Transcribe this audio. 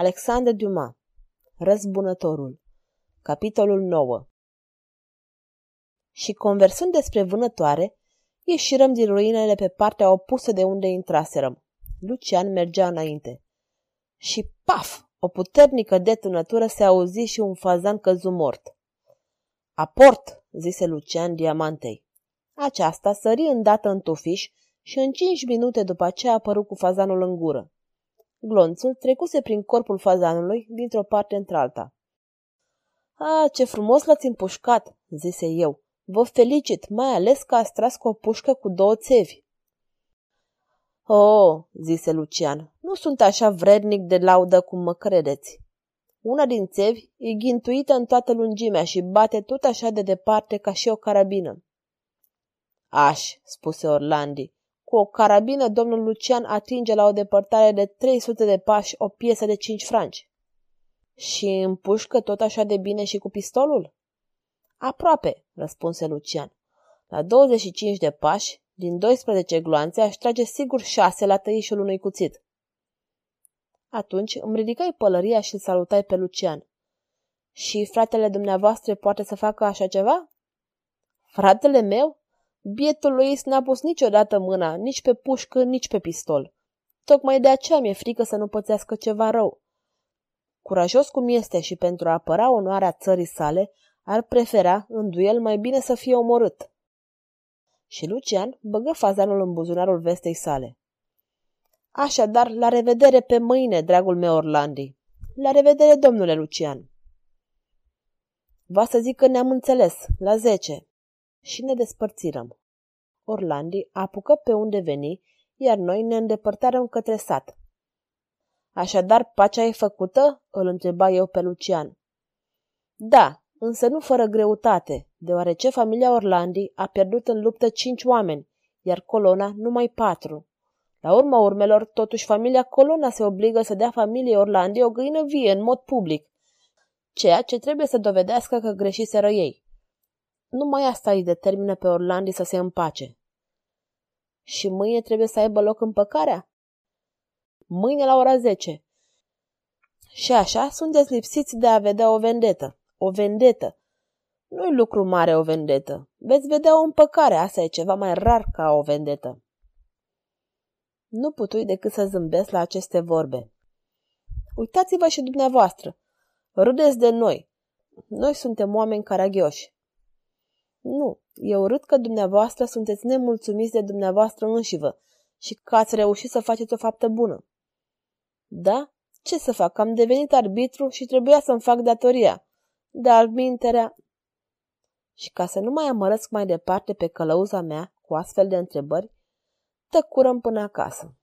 Alexandre Dumas Răzbunătorul Capitolul 9 Și conversând despre vânătoare, ieșirăm din ruinele pe partea opusă de unde intraserăm. Lucian mergea înainte. Și paf! O puternică detunătură se auzi și un fazan căzu mort. Aport, zise Lucian diamantei. Aceasta sări îndată în tufiș și în cinci minute după aceea a apărut cu fazanul în gură. Glonțul trecuse prin corpul fazanului dintr-o parte într-alta. A, ce frumos l-ați împușcat, zise eu. Vă felicit, mai ales că ați tras cu o pușcă cu două țevi. Oh, zise Lucian, nu sunt așa vrednic de laudă cum mă credeți. Una din țevi e ghintuită în toată lungimea și bate tot așa de departe ca și o carabină. Aș, spuse Orlandi, cu o carabină domnul Lucian atinge la o depărtare de 300 de pași o piesă de 5 franci. Și împușcă tot așa de bine și cu pistolul? Aproape, răspunse Lucian. La 25 de pași, din 12 gloanțe, aș trage sigur șase la tăișul unui cuțit. Atunci îmi ridicai pălăria și îl salutai pe Lucian. Și fratele dumneavoastră poate să facă așa ceva? Fratele meu? Bietul lui n-a pus niciodată mâna, nici pe pușcă, nici pe pistol. Tocmai de aceea mi-e frică să nu pățească ceva rău. Curajos cum este și pentru a apăra onoarea țării sale, ar prefera, în duel, mai bine să fie omorât. Și Lucian băgă fazanul în buzunarul vestei sale. Așadar, la revedere pe mâine, dragul meu Orlandi. La revedere, domnule Lucian. Va să zic că ne-am înțeles, la zece. Și ne despărțirăm. Orlandi apucă pe unde veni, iar noi ne îndepărtarăm către sat. Așadar, pacea e făcută? îl întreba eu pe Lucian. Da, însă nu fără greutate, deoarece familia Orlandi a pierdut în luptă cinci oameni, iar colona numai patru. La urma urmelor, totuși, familia Colona se obligă să dea familiei Orlandi o găină vie în mod public, ceea ce trebuie să dovedească că greșiseră ei. Numai asta îi determină pe Orlandi să se împace. Și mâine trebuie să aibă loc împăcarea? Mâine la ora 10. Și așa sunteți lipsiți de a vedea o vendetă. O vendetă. Nu-i lucru mare o vendetă. Veți vedea o împăcare, asta e ceva mai rar ca o vendetă. Nu putui decât să zâmbesc la aceste vorbe. Uitați-vă și dumneavoastră. Râdeți de noi. Noi suntem oameni caragioși. Nu, eu râd că dumneavoastră sunteți nemulțumiți de dumneavoastră înșivă și că ați reușit să faceți o faptă bună. Da? Ce să fac? Am devenit arbitru și trebuia să-mi fac datoria. De minterea... Și ca să nu mai amărăsc mai departe pe călăuza mea cu astfel de întrebări, tăcurăm până acasă.